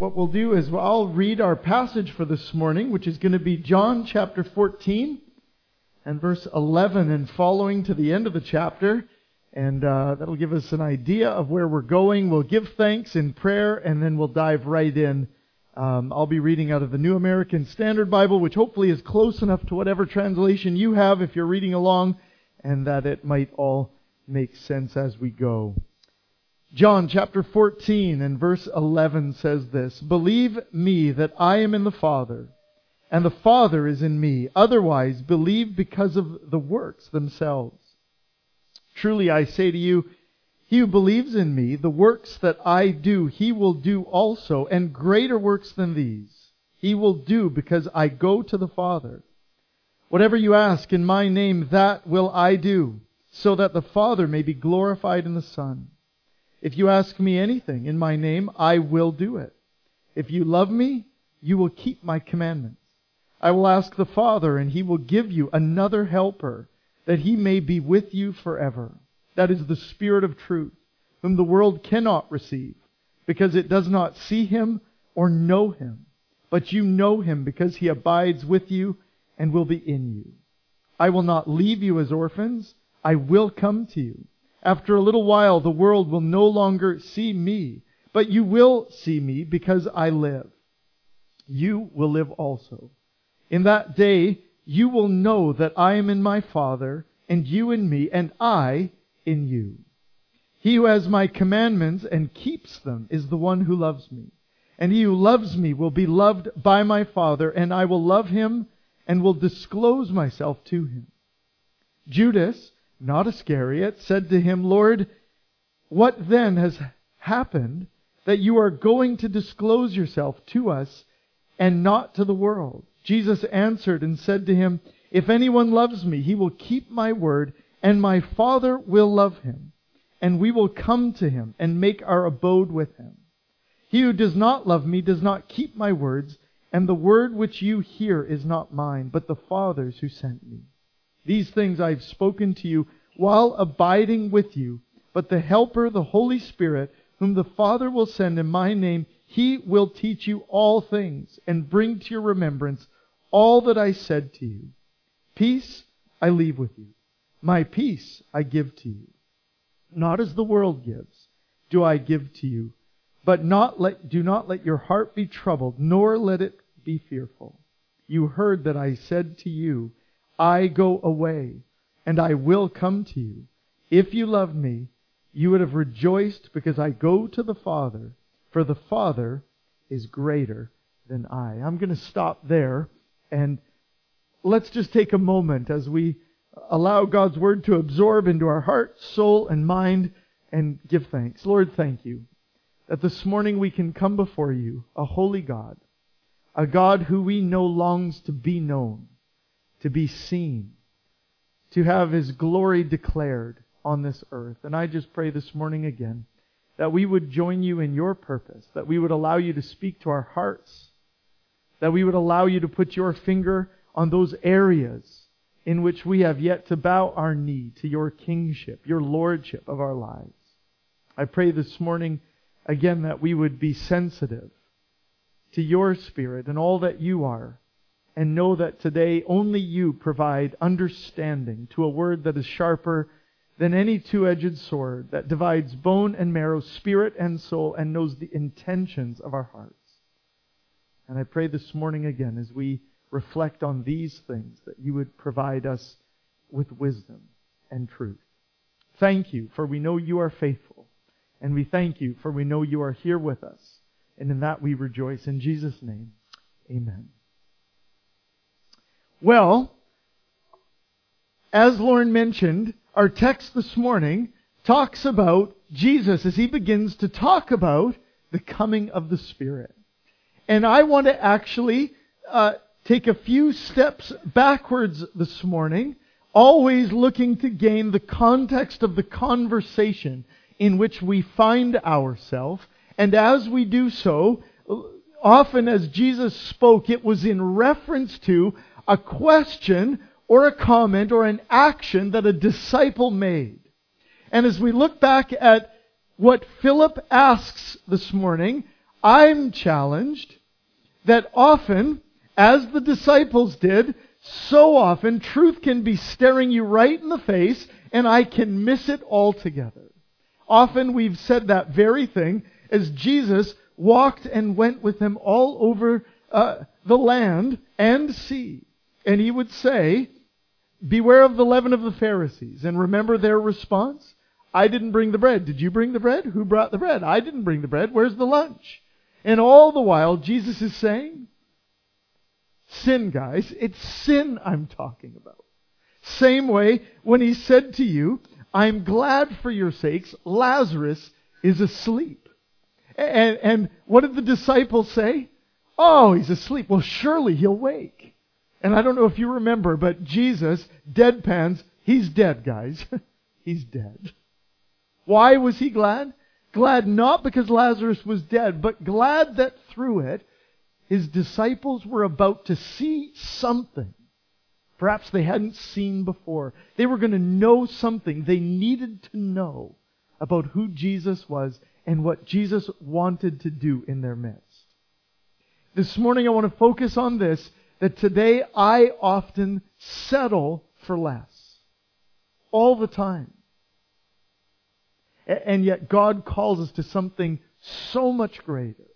what we'll do is I'll read our passage for this morning, which is going to be John chapter 14 and verse 11 and following to the end of the chapter. And uh, that'll give us an idea of where we're going. We'll give thanks in prayer, and then we'll dive right in. Um, I'll be reading out of the New American Standard Bible, which hopefully is close enough to whatever translation you have if you're reading along, and that it might all make sense as we go. John chapter 14 and verse 11 says this, Believe me that I am in the Father, and the Father is in me. Otherwise, believe because of the works themselves. Truly I say to you, he who believes in me, the works that I do, he will do also, and greater works than these he will do because I go to the Father. Whatever you ask in my name, that will I do, so that the Father may be glorified in the Son. If you ask me anything in my name, I will do it. If you love me, you will keep my commandments. I will ask the Father, and he will give you another helper, that he may be with you forever. That is the Spirit of truth, whom the world cannot receive, because it does not see him or know him. But you know him because he abides with you and will be in you. I will not leave you as orphans. I will come to you. After a little while, the world will no longer see me, but you will see me because I live. You will live also. In that day, you will know that I am in my Father, and you in me, and I in you. He who has my commandments and keeps them is the one who loves me. And he who loves me will be loved by my Father, and I will love him and will disclose myself to him. Judas, not Iscariot, said to him, Lord, what then has happened that you are going to disclose yourself to us and not to the world? Jesus answered and said to him, If anyone loves me, he will keep my word, and my Father will love him, and we will come to him and make our abode with him. He who does not love me does not keep my words, and the word which you hear is not mine, but the Father's who sent me. These things I have spoken to you while abiding with you. But the Helper, the Holy Spirit, whom the Father will send in my name, he will teach you all things and bring to your remembrance all that I said to you. Peace I leave with you. My peace I give to you. Not as the world gives, do I give to you. But not let, do not let your heart be troubled, nor let it be fearful. You heard that I said to you, I go away, and I will come to you. If you loved me, you would have rejoiced because I go to the Father, for the Father is greater than I. I'm going to stop there, and let's just take a moment as we allow God's Word to absorb into our heart, soul, and mind, and give thanks. Lord, thank you that this morning we can come before you, a holy God, a God who we know longs to be known to be seen, to have His glory declared on this earth. And I just pray this morning again that we would join you in your purpose, that we would allow you to speak to our hearts, that we would allow you to put your finger on those areas in which we have yet to bow our knee to your kingship, your lordship of our lives. I pray this morning again that we would be sensitive to your spirit and all that you are and know that today only you provide understanding to a word that is sharper than any two-edged sword that divides bone and marrow, spirit and soul, and knows the intentions of our hearts. And I pray this morning again as we reflect on these things that you would provide us with wisdom and truth. Thank you, for we know you are faithful. And we thank you, for we know you are here with us. And in that we rejoice. In Jesus' name, amen. Well, as Lauren mentioned, our text this morning talks about Jesus as he begins to talk about the coming of the Spirit. And I want to actually uh, take a few steps backwards this morning, always looking to gain the context of the conversation in which we find ourselves. And as we do so, often as Jesus spoke, it was in reference to a question or a comment or an action that a disciple made. And as we look back at what Philip asks this morning, I'm challenged that often, as the disciples did, so often truth can be staring you right in the face and I can miss it altogether. Often we've said that very thing as Jesus walked and went with them all over uh, the land and sea. And he would say, Beware of the leaven of the Pharisees. And remember their response? I didn't bring the bread. Did you bring the bread? Who brought the bread? I didn't bring the bread. Where's the lunch? And all the while, Jesus is saying, Sin, guys. It's sin I'm talking about. Same way when he said to you, I'm glad for your sakes, Lazarus is asleep. And, and what did the disciples say? Oh, he's asleep. Well, surely he'll wake. And I don't know if you remember, but Jesus deadpans, he's dead, guys. he's dead. Why was he glad? Glad not because Lazarus was dead, but glad that through it, his disciples were about to see something perhaps they hadn't seen before. They were going to know something they needed to know about who Jesus was and what Jesus wanted to do in their midst. This morning I want to focus on this that today I often settle for less. All the time. And yet God calls us to something so much greater.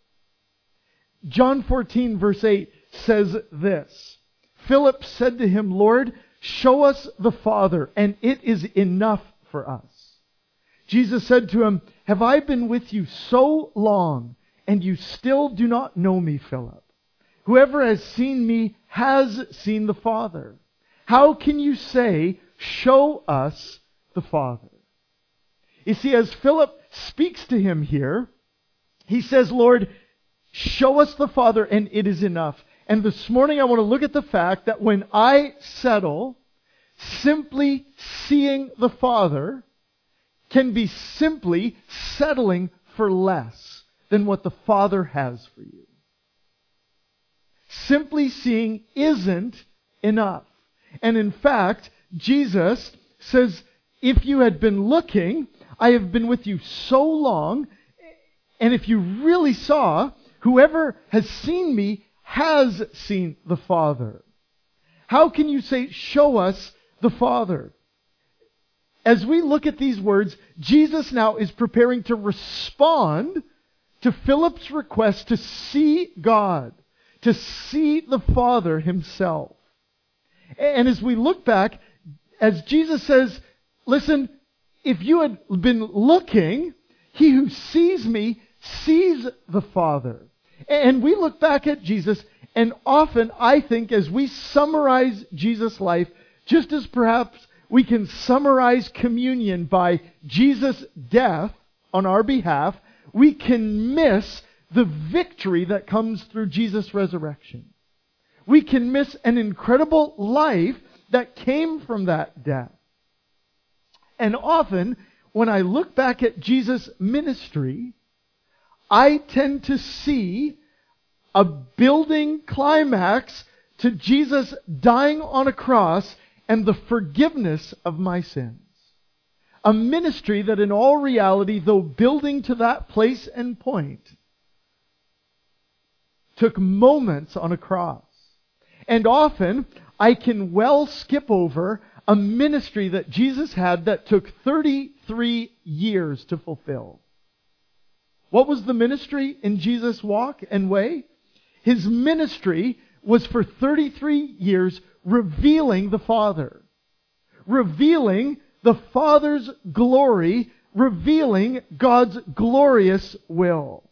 John 14 verse 8 says this. Philip said to him, Lord, show us the Father, and it is enough for us. Jesus said to him, Have I been with you so long, and you still do not know me, Philip? Whoever has seen me has seen the Father. How can you say, Show us the Father? You see, as Philip speaks to him here, he says, Lord, show us the Father, and it is enough. And this morning I want to look at the fact that when I settle, simply seeing the Father can be simply settling for less than what the Father has for you. Simply seeing isn't enough. And in fact, Jesus says, if you had been looking, I have been with you so long, and if you really saw, whoever has seen me has seen the Father. How can you say, show us the Father? As we look at these words, Jesus now is preparing to respond to Philip's request to see God, to see the Father himself. And as we look back, as Jesus says, listen, if you had been looking, he who sees me sees the Father. And we look back at Jesus, and often I think as we summarize Jesus' life, just as perhaps we can summarize communion by Jesus' death on our behalf, we can miss the victory that comes through Jesus' resurrection. We can miss an incredible life that came from that death. And often, when I look back at Jesus' ministry, I tend to see a building climax to Jesus dying on a cross and the forgiveness of my sins. A ministry that in all reality, though building to that place and point, took moments on a cross. And often, I can well skip over a ministry that Jesus had that took 33 years to fulfill. What was the ministry in Jesus' walk and way? His ministry was for 33 years revealing the Father. Revealing the Father's glory, revealing God's glorious will.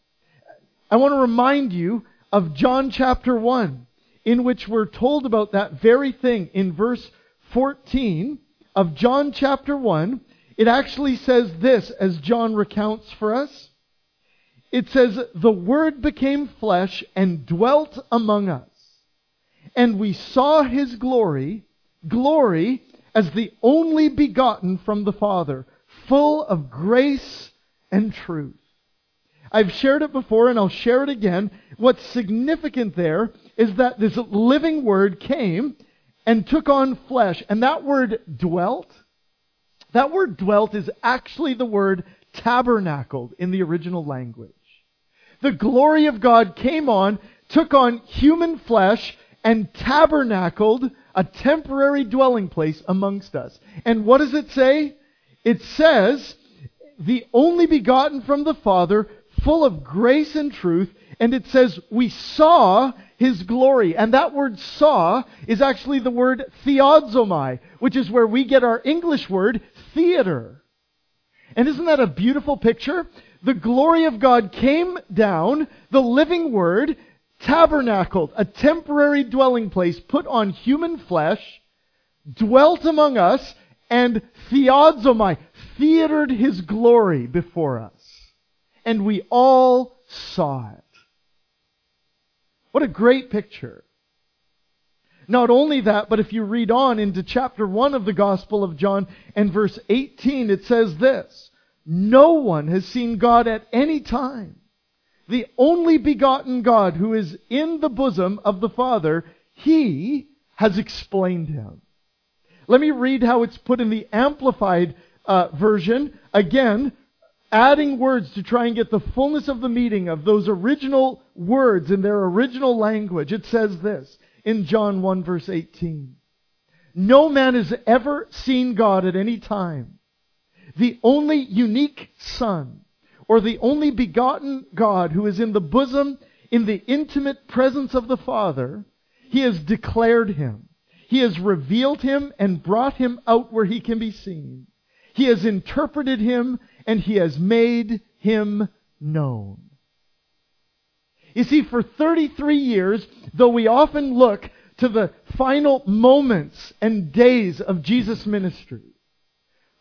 I want to remind you of John chapter 1, in which we're told about that very thing in verse 14 of John chapter 1. It actually says this as John recounts for us it says, The Word became flesh and dwelt among us. And we saw his glory, glory as the only begotten from the Father, full of grace and truth. I've shared it before and I'll share it again. What's significant there is that this living word came and took on flesh. And that word dwelt, that word dwelt is actually the word tabernacled in the original language. The glory of God came on, took on human flesh, and tabernacled a temporary dwelling place amongst us. And what does it say? It says, the only begotten from the Father, full of grace and truth, and it says, we saw his glory. And that word saw is actually the word theodzomai, which is where we get our English word theater. And isn't that a beautiful picture? The glory of God came down, the living word, tabernacled, a temporary dwelling place put on human flesh, dwelt among us, and theodzomai, theatered his glory before us. And we all saw it. What a great picture. Not only that, but if you read on into chapter 1 of the Gospel of John and verse 18, it says this No one has seen God at any time. The only begotten God who is in the bosom of the Father, He has explained Him. Let me read how it's put in the Amplified uh, version. Again, adding words to try and get the fullness of the meaning of those original words in their original language. It says this in John 1 verse 18. No man has ever seen God at any time. The only unique Son, or the only begotten God who is in the bosom, in the intimate presence of the Father, He has declared Him. He has revealed Him and brought Him out where He can be seen. He has interpreted Him and He has made Him known. You see, for 33 years, though we often look to the final moments and days of Jesus' ministry,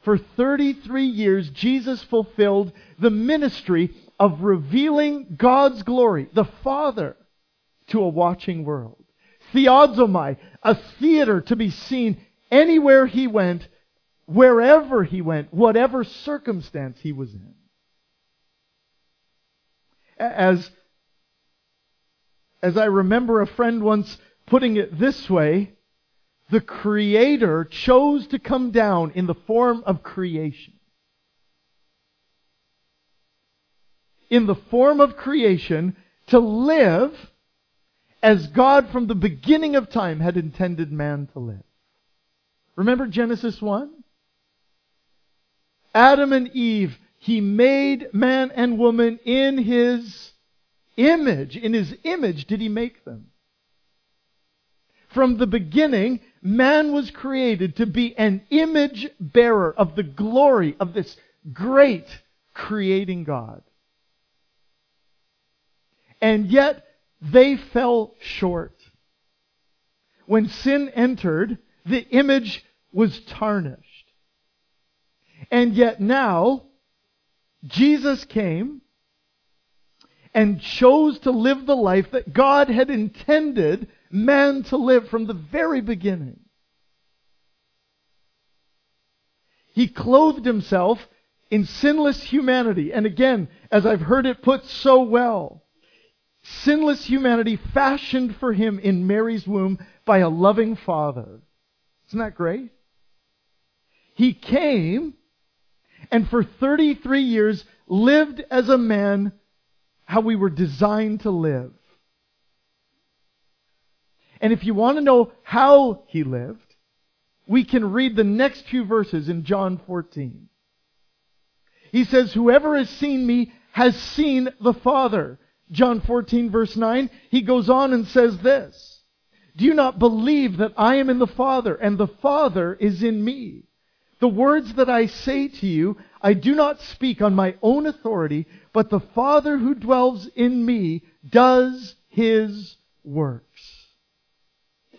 for 33 years, Jesus fulfilled the ministry of revealing God's glory, the Father, to a watching world. Theodzomai, a theater to be seen anywhere he went, wherever he went, whatever circumstance he was in. As, as I remember a friend once putting it this way, the Creator chose to come down in the form of creation. In the form of creation to live as God from the beginning of time had intended man to live. Remember Genesis 1? Adam and Eve, He made man and woman in His image. In His image did He make them. From the beginning, man was created to be an image bearer of the glory of this great creating God. And yet, they fell short. When sin entered, the image was tarnished. And yet now, Jesus came and chose to live the life that God had intended man to live from the very beginning. He clothed himself in sinless humanity. And again, as I've heard it put so well, sinless humanity fashioned for him in Mary's womb by a loving father. Isn't that great? He came and for 33 years lived as a man how we were designed to live. And if you want to know how he lived, we can read the next few verses in John 14. He says, Whoever has seen me has seen the Father. John 14, verse 9, he goes on and says this Do you not believe that I am in the Father, and the Father is in me? The words that I say to you, I do not speak on my own authority, but the Father who dwells in me does his works.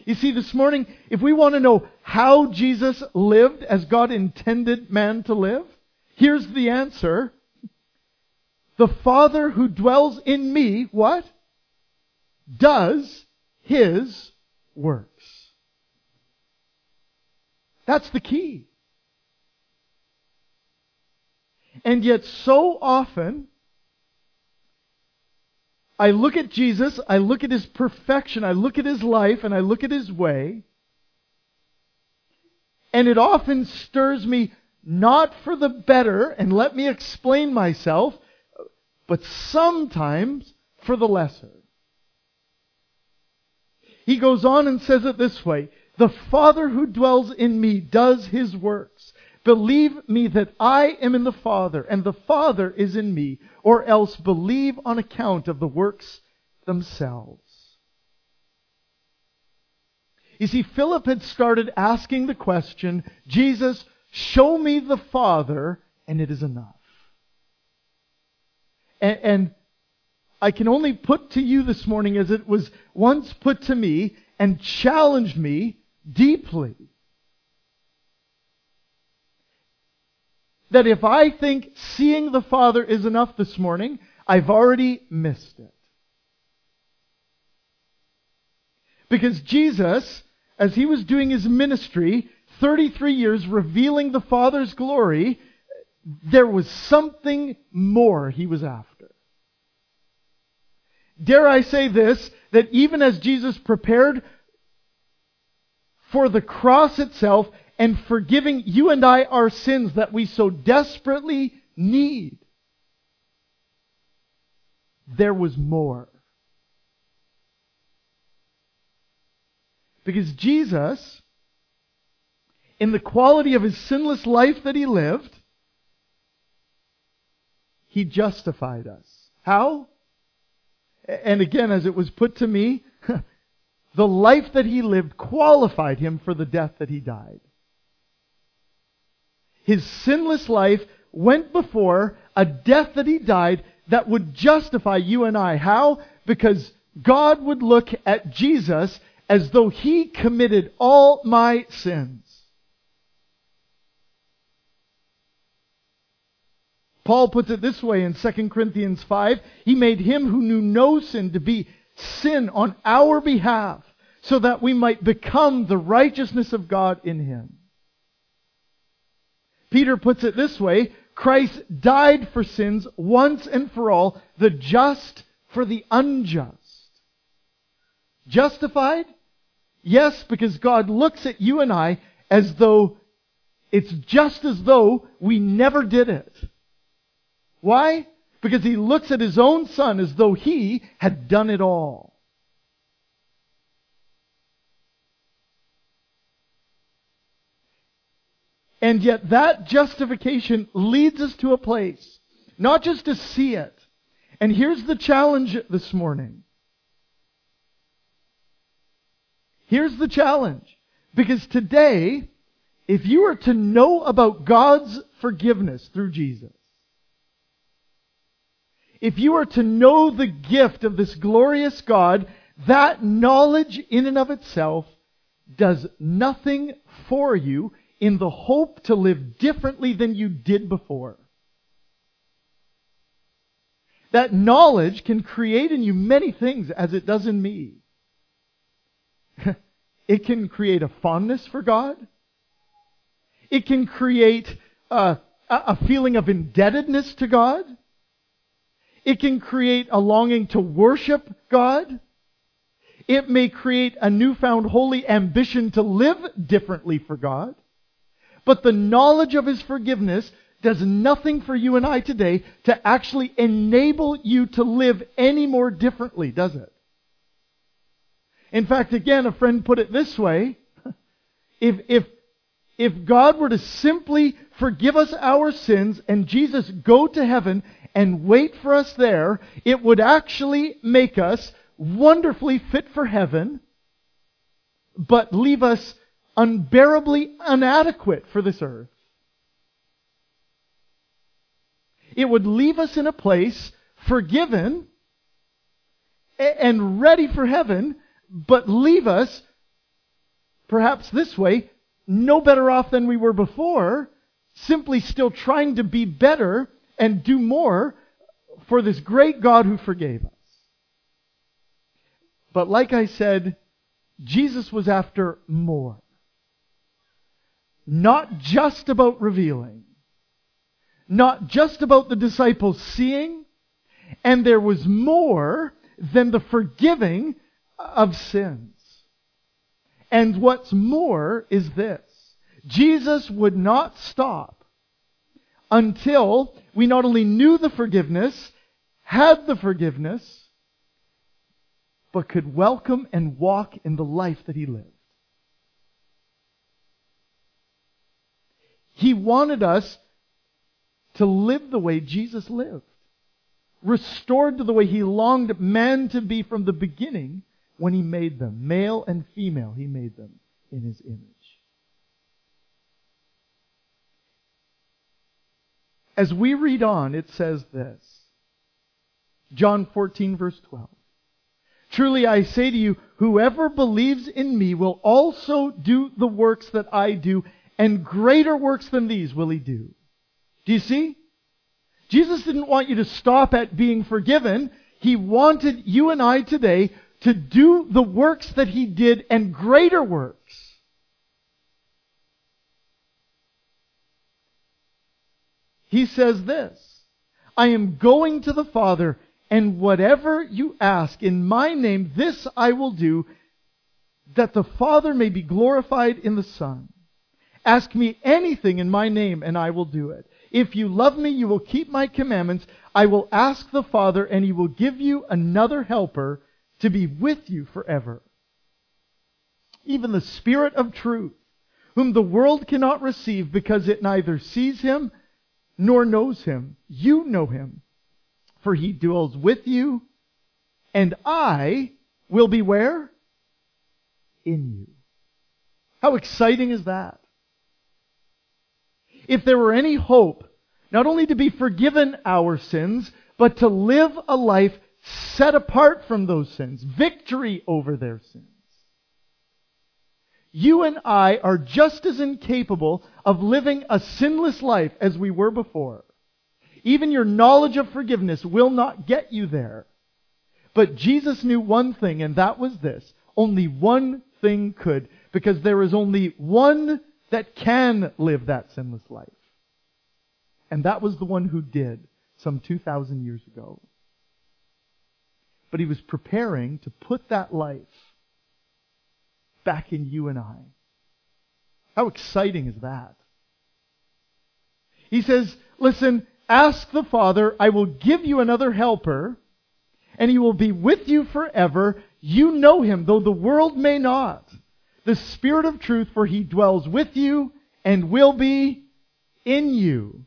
You see, this morning, if we want to know how Jesus lived as God intended man to live, here's the answer. The Father who dwells in me, what? Does his works. That's the key. And yet, so often, I look at Jesus, I look at his perfection, I look at his life, and I look at his way, and it often stirs me not for the better, and let me explain myself, but sometimes for the lesser. He goes on and says it this way The Father who dwells in me does his works. Believe me that I am in the Father, and the Father is in me, or else believe on account of the works themselves. You see, Philip had started asking the question, Jesus, show me the Father, and it is enough. And, and I can only put to you this morning as it was once put to me and challenged me deeply. That if I think seeing the Father is enough this morning, I've already missed it. Because Jesus, as he was doing his ministry, 33 years revealing the Father's glory, there was something more he was after. Dare I say this, that even as Jesus prepared for the cross itself and forgiving you and I our sins that we so desperately need, there was more. Because Jesus, in the quality of his sinless life that he lived, he justified us. How? And again, as it was put to me, the life that he lived qualified him for the death that he died. His sinless life went before a death that he died that would justify you and I. How? Because God would look at Jesus as though he committed all my sins. Paul puts it this way in 2 Corinthians 5 He made him who knew no sin to be sin on our behalf, so that we might become the righteousness of God in him. Peter puts it this way Christ died for sins once and for all, the just for the unjust. Justified? Yes, because God looks at you and I as though it's just as though we never did it. Why? Because he looks at his own son as though he had done it all. And yet that justification leads us to a place, not just to see it. And here's the challenge this morning. Here's the challenge. Because today, if you are to know about God's forgiveness through Jesus, if you are to know the gift of this glorious God, that knowledge in and of itself does nothing for you in the hope to live differently than you did before. That knowledge can create in you many things as it does in me. it can create a fondness for God. It can create a, a feeling of indebtedness to God. It can create a longing to worship God. It may create a newfound holy ambition to live differently for God. But the knowledge of His forgiveness does nothing for you and I today to actually enable you to live any more differently, does it? In fact, again, a friend put it this way. If, if, if God were to simply forgive us our sins and Jesus go to heaven and wait for us there, it would actually make us wonderfully fit for heaven, but leave us unbearably inadequate for this earth. It would leave us in a place forgiven and ready for heaven, but leave us, perhaps this way, no better off than we were before, simply still trying to be better and do more for this great God who forgave us. But like I said, Jesus was after more. Not just about revealing, not just about the disciples seeing, and there was more than the forgiving of sins. And what's more is this Jesus would not stop until we not only knew the forgiveness, had the forgiveness, but could welcome and walk in the life that he lived. He wanted us to live the way Jesus lived, restored to the way he longed man to be from the beginning when he made them. Male and female, he made them in his image. As we read on, it says this John 14, verse 12. Truly I say to you, whoever believes in me will also do the works that I do, and greater works than these will he do. Do you see? Jesus didn't want you to stop at being forgiven. He wanted you and I today to do the works that he did and greater works. He says this I am going to the Father, and whatever you ask in my name, this I will do, that the Father may be glorified in the Son. Ask me anything in my name, and I will do it. If you love me, you will keep my commandments. I will ask the Father, and he will give you another helper to be with you forever. Even the Spirit of truth, whom the world cannot receive because it neither sees him nor knows him. You know him, for he dwells with you, and I will be where? In you. How exciting is that? If there were any hope, not only to be forgiven our sins, but to live a life set apart from those sins, victory over their sins. You and I are just as incapable of living a sinless life as we were before. Even your knowledge of forgiveness will not get you there. But Jesus knew one thing, and that was this. Only one thing could, because there is only one that can live that sinless life. And that was the one who did some 2,000 years ago. But he was preparing to put that life back in you and I. How exciting is that? He says, Listen, ask the Father, I will give you another helper, and he will be with you forever. You know him, though the world may not. The Spirit of truth, for he dwells with you and will be in you.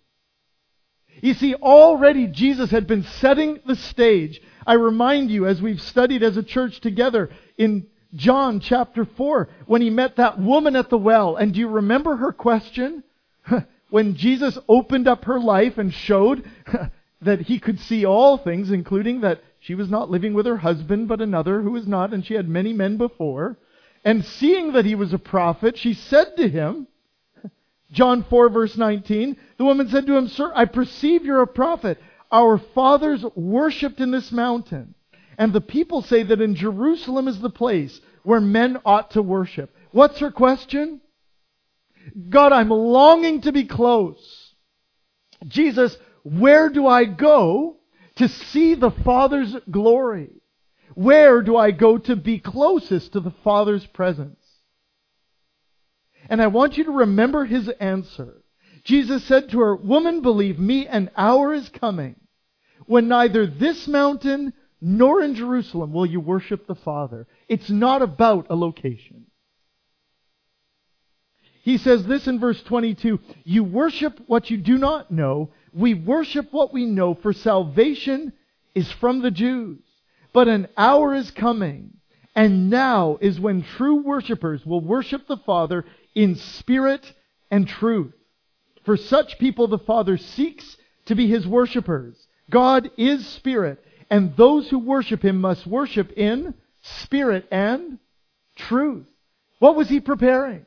You see, already Jesus had been setting the stage. I remind you, as we've studied as a church together in John chapter 4, when he met that woman at the well. And do you remember her question? when Jesus opened up her life and showed that he could see all things, including that she was not living with her husband, but another who was not, and she had many men before. And seeing that he was a prophet, she said to him, John 4 verse 19, the woman said to him, Sir, I perceive you're a prophet. Our fathers worshipped in this mountain. And the people say that in Jerusalem is the place where men ought to worship. What's her question? God, I'm longing to be close. Jesus, where do I go to see the Father's glory? Where do I go to be closest to the Father's presence? And I want you to remember his answer. Jesus said to her, Woman, believe me, an hour is coming when neither this mountain nor in Jerusalem will you worship the Father. It's not about a location. He says this in verse 22 You worship what you do not know. We worship what we know, for salvation is from the Jews. But an hour is coming, and now is when true worshippers will worship the Father in spirit and truth. For such people the Father seeks to be his worshippers. God is spirit, and those who worship him must worship in spirit and truth. What was he preparing?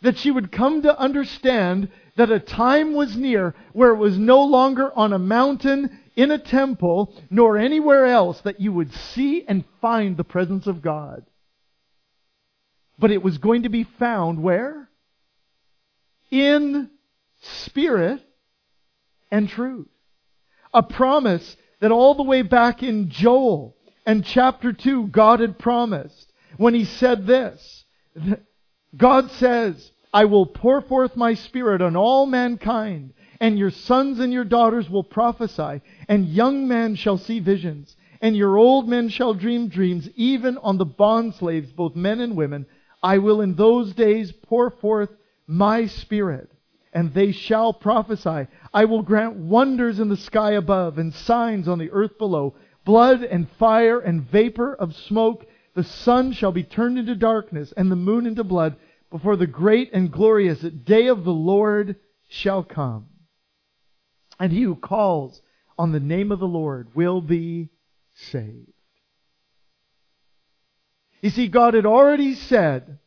That she would come to understand that a time was near where it was no longer on a mountain, in a temple, nor anywhere else that you would see and find the presence of God. But it was going to be found where? In spirit and truth. A promise that all the way back in Joel and chapter 2, God had promised when He said this. God says, I will pour forth my spirit on all mankind, and your sons and your daughters will prophesy, and young men shall see visions, and your old men shall dream dreams, even on the bondslaves, both men and women. I will in those days pour forth my spirit, and they shall prophesy. I will grant wonders in the sky above, and signs on the earth below, blood and fire and vapor of smoke. The sun shall be turned into darkness, and the moon into blood, before the great and glorious day of the Lord shall come. And he who calls on the name of the Lord will be saved. You see, God had already said,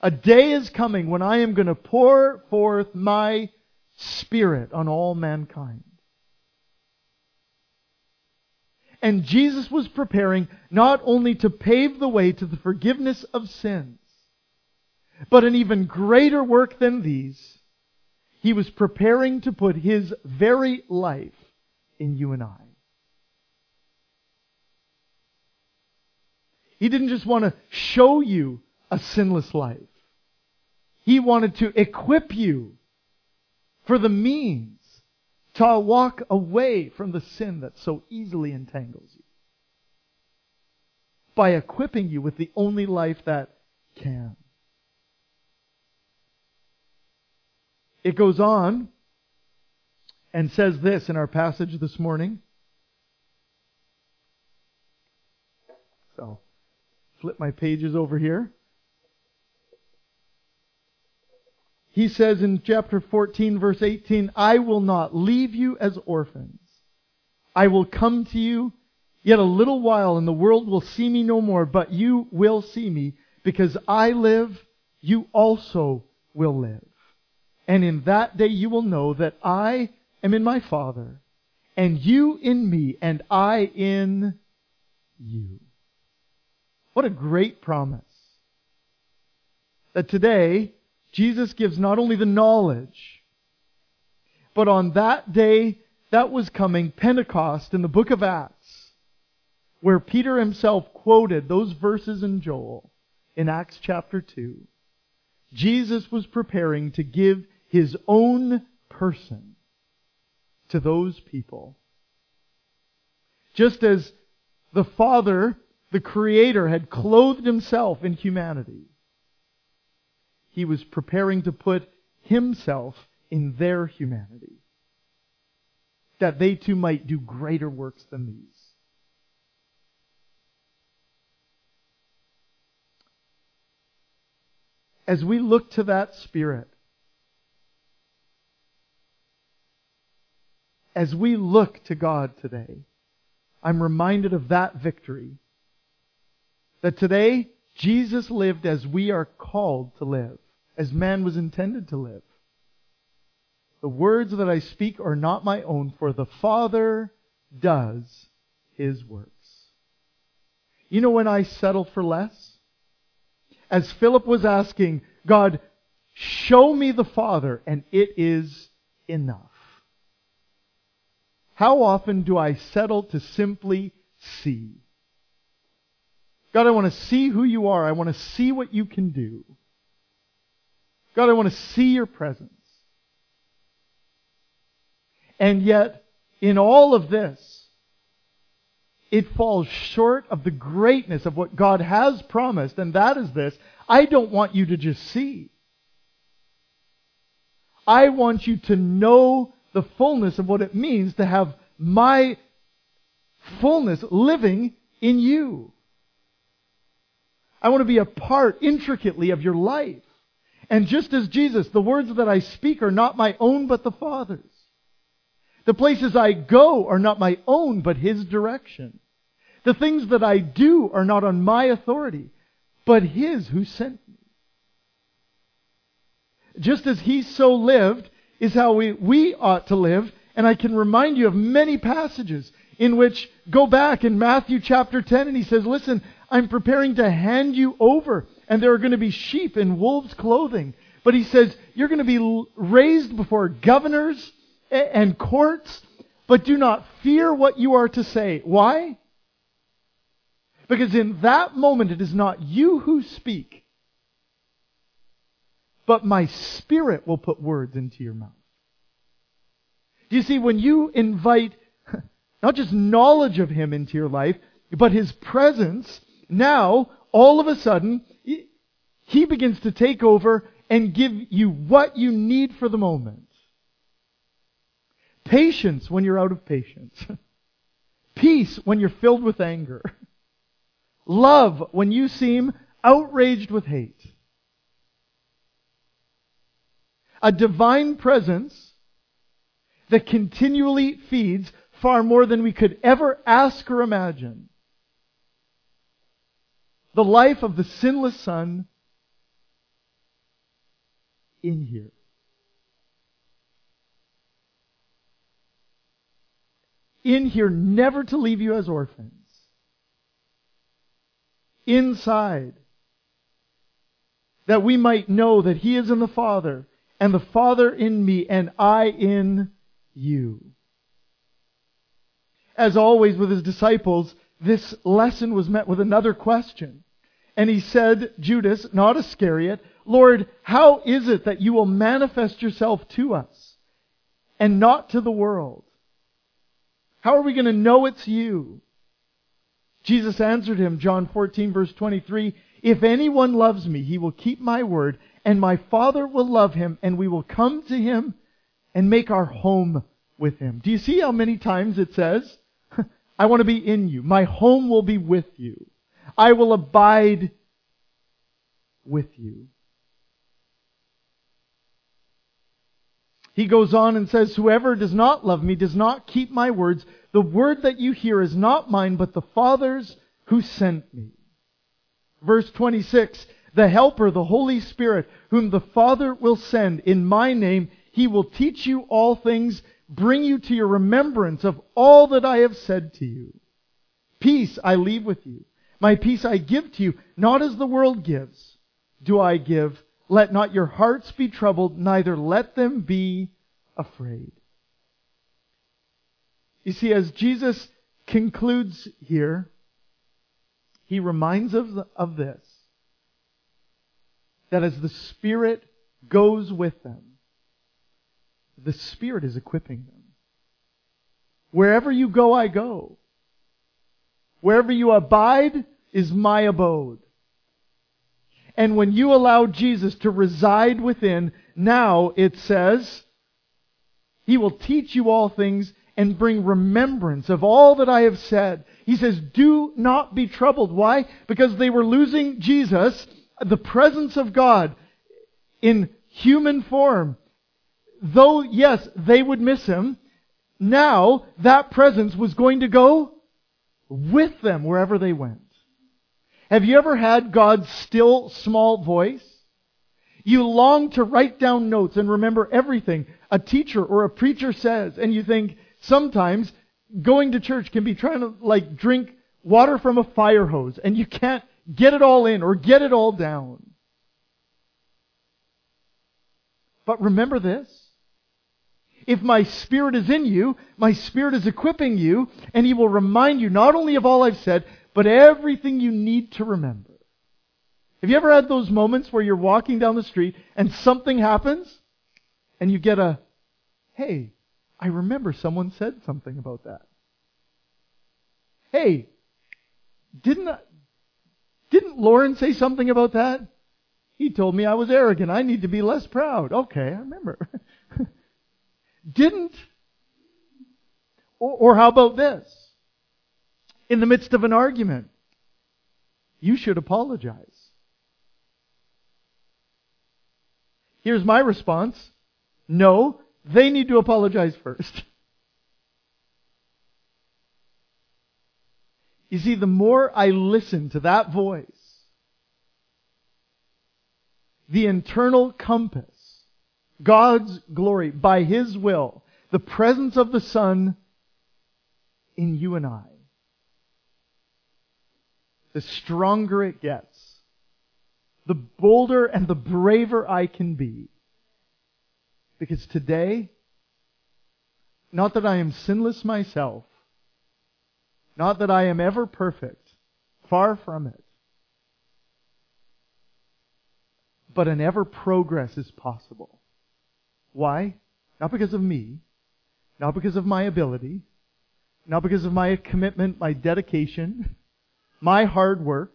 a day is coming when I am going to pour forth my spirit on all mankind. And Jesus was preparing not only to pave the way to the forgiveness of sins, but an even greater work than these he was preparing to put his very life in you and I. He didn't just want to show you a sinless life. He wanted to equip you for the means to walk away from the sin that so easily entangles you. By equipping you with the only life that can. It goes on and says this in our passage this morning. So, flip my pages over here. He says in chapter 14, verse 18, I will not leave you as orphans. I will come to you yet a little while, and the world will see me no more, but you will see me, because I live, you also will live. And in that day you will know that I am in my Father, and you in me, and I in you. What a great promise. That today, Jesus gives not only the knowledge, but on that day that was coming, Pentecost in the book of Acts, where Peter himself quoted those verses in Joel in Acts chapter 2. Jesus was preparing to give his own person to those people. Just as the Father, the Creator, had clothed himself in humanity, he was preparing to put himself in their humanity, that they too might do greater works than these. As we look to that Spirit, as we look to God today, I'm reminded of that victory. That today, Jesus lived as we are called to live, as man was intended to live. The words that I speak are not my own, for the Father does his works. You know when I settle for less? As Philip was asking, God, show me the Father, and it is enough. How often do I settle to simply see? God, I want to see who you are. I want to see what you can do. God, I want to see your presence. And yet, in all of this, it falls short of the greatness of what God has promised, and that is this I don't want you to just see. I want you to know the fullness of what it means to have my fullness living in you. I want to be a part intricately of your life. And just as Jesus, the words that I speak are not my own but the Father's. The places I go are not my own but His direction. The things that I do are not on my authority, but His who sent me. Just as He so lived, is how we, we ought to live. And I can remind you of many passages in which go back in Matthew chapter 10 and he says, listen, I'm preparing to hand you over and there are going to be sheep in wolves' clothing. But he says, you're going to be raised before governors and courts, but do not fear what you are to say. Why? Because in that moment it is not you who speak, but my spirit will put words into your mouth. You see, when you invite not just knowledge of Him into your life, but His presence, now, all of a sudden, He begins to take over and give you what you need for the moment. Patience when you're out of patience. Peace when you're filled with anger. Love when you seem outraged with hate. A divine presence that continually feeds far more than we could ever ask or imagine. The life of the sinless Son in here. In here, never to leave you as orphans. Inside, that we might know that He is in the Father, and the Father in me, and I in you. As always with His disciples, this lesson was met with another question. And he said, Judas, not Iscariot, Lord, how is it that you will manifest yourself to us and not to the world? How are we going to know it's you? Jesus answered him, John 14 verse 23, If anyone loves me, he will keep my word, and my Father will love him, and we will come to him and make our home with him. Do you see how many times it says, I want to be in you. My home will be with you. I will abide with you. He goes on and says, Whoever does not love me does not keep my words. The word that you hear is not mine, but the Father's who sent me. Verse 26, The Helper, the Holy Spirit, whom the Father will send in my name, he will teach you all things, bring you to your remembrance of all that I have said to you. Peace I leave with you. My peace I give to you, not as the world gives, do I give. Let not your hearts be troubled, neither let them be afraid. You see, as Jesus concludes here, he reminds of, of this that as the Spirit goes with them, the Spirit is equipping them. Wherever you go, I go. Wherever you abide is my abode. And when you allow Jesus to reside within, now it says, He will teach you all things and bring remembrance of all that I have said. He says, do not be troubled. Why? Because they were losing Jesus, the presence of God in human form. Though, yes, they would miss Him, now that presence was going to go with them wherever they went. Have you ever had God's still small voice? You long to write down notes and remember everything a teacher or a preacher says, and you think sometimes going to church can be trying to like drink water from a fire hose, and you can't get it all in or get it all down. But remember this. If my spirit is in you, my spirit is equipping you, and he will remind you not only of all I've said, but everything you need to remember. Have you ever had those moments where you're walking down the street and something happens and you get a, hey, I remember someone said something about that. Hey, didn't I, didn't Lauren say something about that? He told me I was arrogant. I need to be less proud. Okay, I remember. didn't or, or how about this? in the midst of an argument. You should apologize. Here's my response. No, they need to apologize first. You see, the more I listen to that voice, the internal compass, God's glory by His will, the presence of the Son in you and I, the stronger it gets, the bolder and the braver I can be. Because today, not that I am sinless myself, not that I am ever perfect, far from it, but an ever progress is possible. Why? Not because of me, Not because of my ability, not because of my commitment, my dedication, my hard work,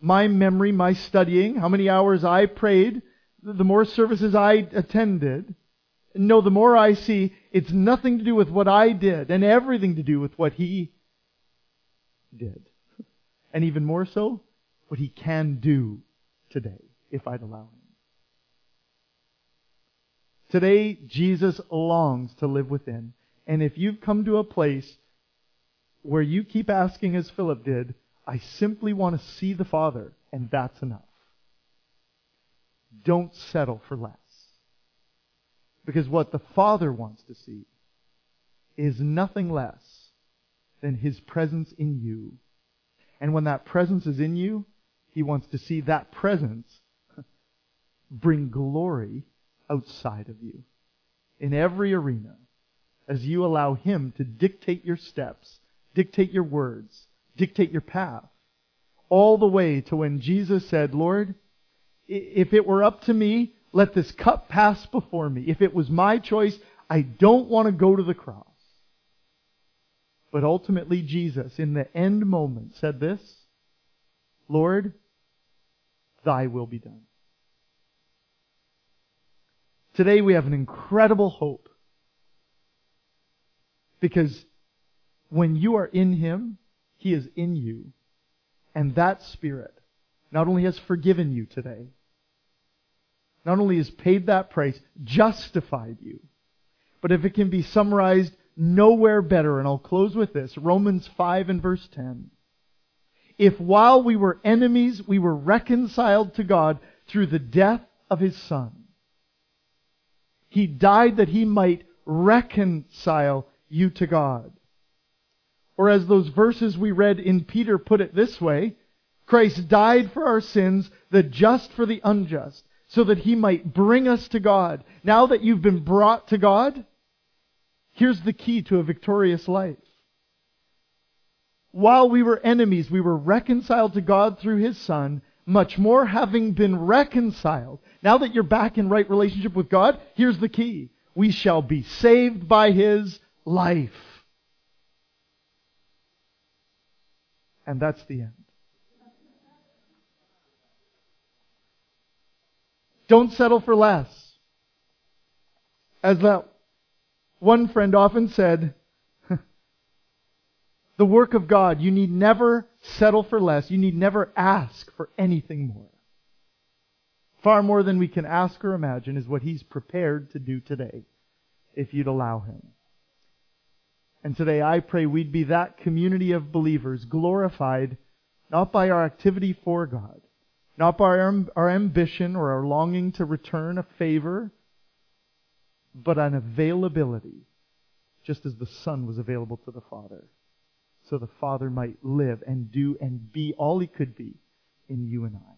my memory, my studying, how many hours I prayed, the more services I attended. No, the more I see, it's nothing to do with what I did and everything to do with what He did. And even more so, what He can do today, if I'd allow Him. Today, Jesus longs to live within. And if you've come to a place where you keep asking as Philip did, I simply want to see the Father, and that's enough. Don't settle for less. Because what the Father wants to see is nothing less than His presence in you. And when that presence is in you, He wants to see that presence bring glory outside of you. In every arena, as you allow Him to dictate your steps, dictate your words, dictate your path. All the way to when Jesus said, Lord, if it were up to me, let this cup pass before me. If it was my choice, I don't want to go to the cross. But ultimately, Jesus, in the end moment, said this Lord, thy will be done. Today we have an incredible hope. Because when you are in Him, He is in you. And that Spirit not only has forgiven you today, not only has paid that price, justified you, but if it can be summarized nowhere better, and I'll close with this Romans 5 and verse 10. If while we were enemies, we were reconciled to God through the death of His Son, He died that He might reconcile you to God. Or as those verses we read in Peter put it this way, Christ died for our sins, the just for the unjust, so that he might bring us to God. Now that you've been brought to God, here's the key to a victorious life. While we were enemies, we were reconciled to God through his Son, much more having been reconciled. Now that you're back in right relationship with God, here's the key. We shall be saved by his life. And that's the end. Don't settle for less. As that one friend often said, the work of God, you need never settle for less. You need never ask for anything more. Far more than we can ask or imagine is what He's prepared to do today, if you'd allow Him. And today I pray we'd be that community of believers glorified not by our activity for God, not by our, our ambition or our longing to return a favor, but an availability, just as the Son was available to the Father, so the Father might live and do and be all he could be in you and I.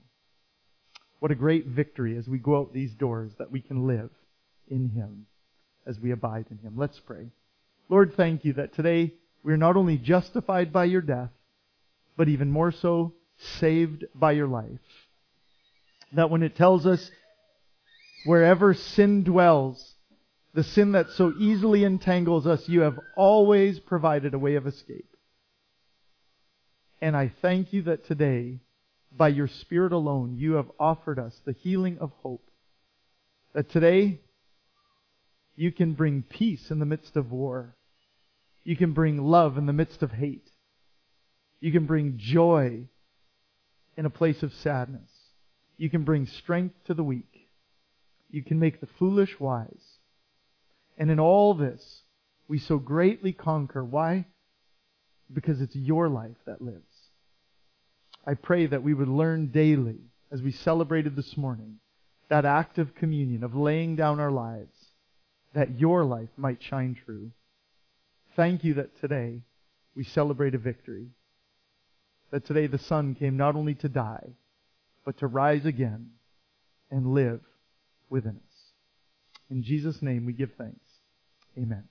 What a great victory as we go out these doors that we can live in him as we abide in him. Let's pray. Lord, thank you that today we are not only justified by your death, but even more so, saved by your life. That when it tells us wherever sin dwells, the sin that so easily entangles us, you have always provided a way of escape. And I thank you that today, by your Spirit alone, you have offered us the healing of hope. That today, you can bring peace in the midst of war. You can bring love in the midst of hate. You can bring joy in a place of sadness. You can bring strength to the weak. You can make the foolish wise. And in all this, we so greatly conquer. Why? Because it's your life that lives. I pray that we would learn daily, as we celebrated this morning, that act of communion, of laying down our lives, that your life might shine true. Thank you that today we celebrate a victory. That today the Son came not only to die, but to rise again and live within us. In Jesus' name we give thanks. Amen.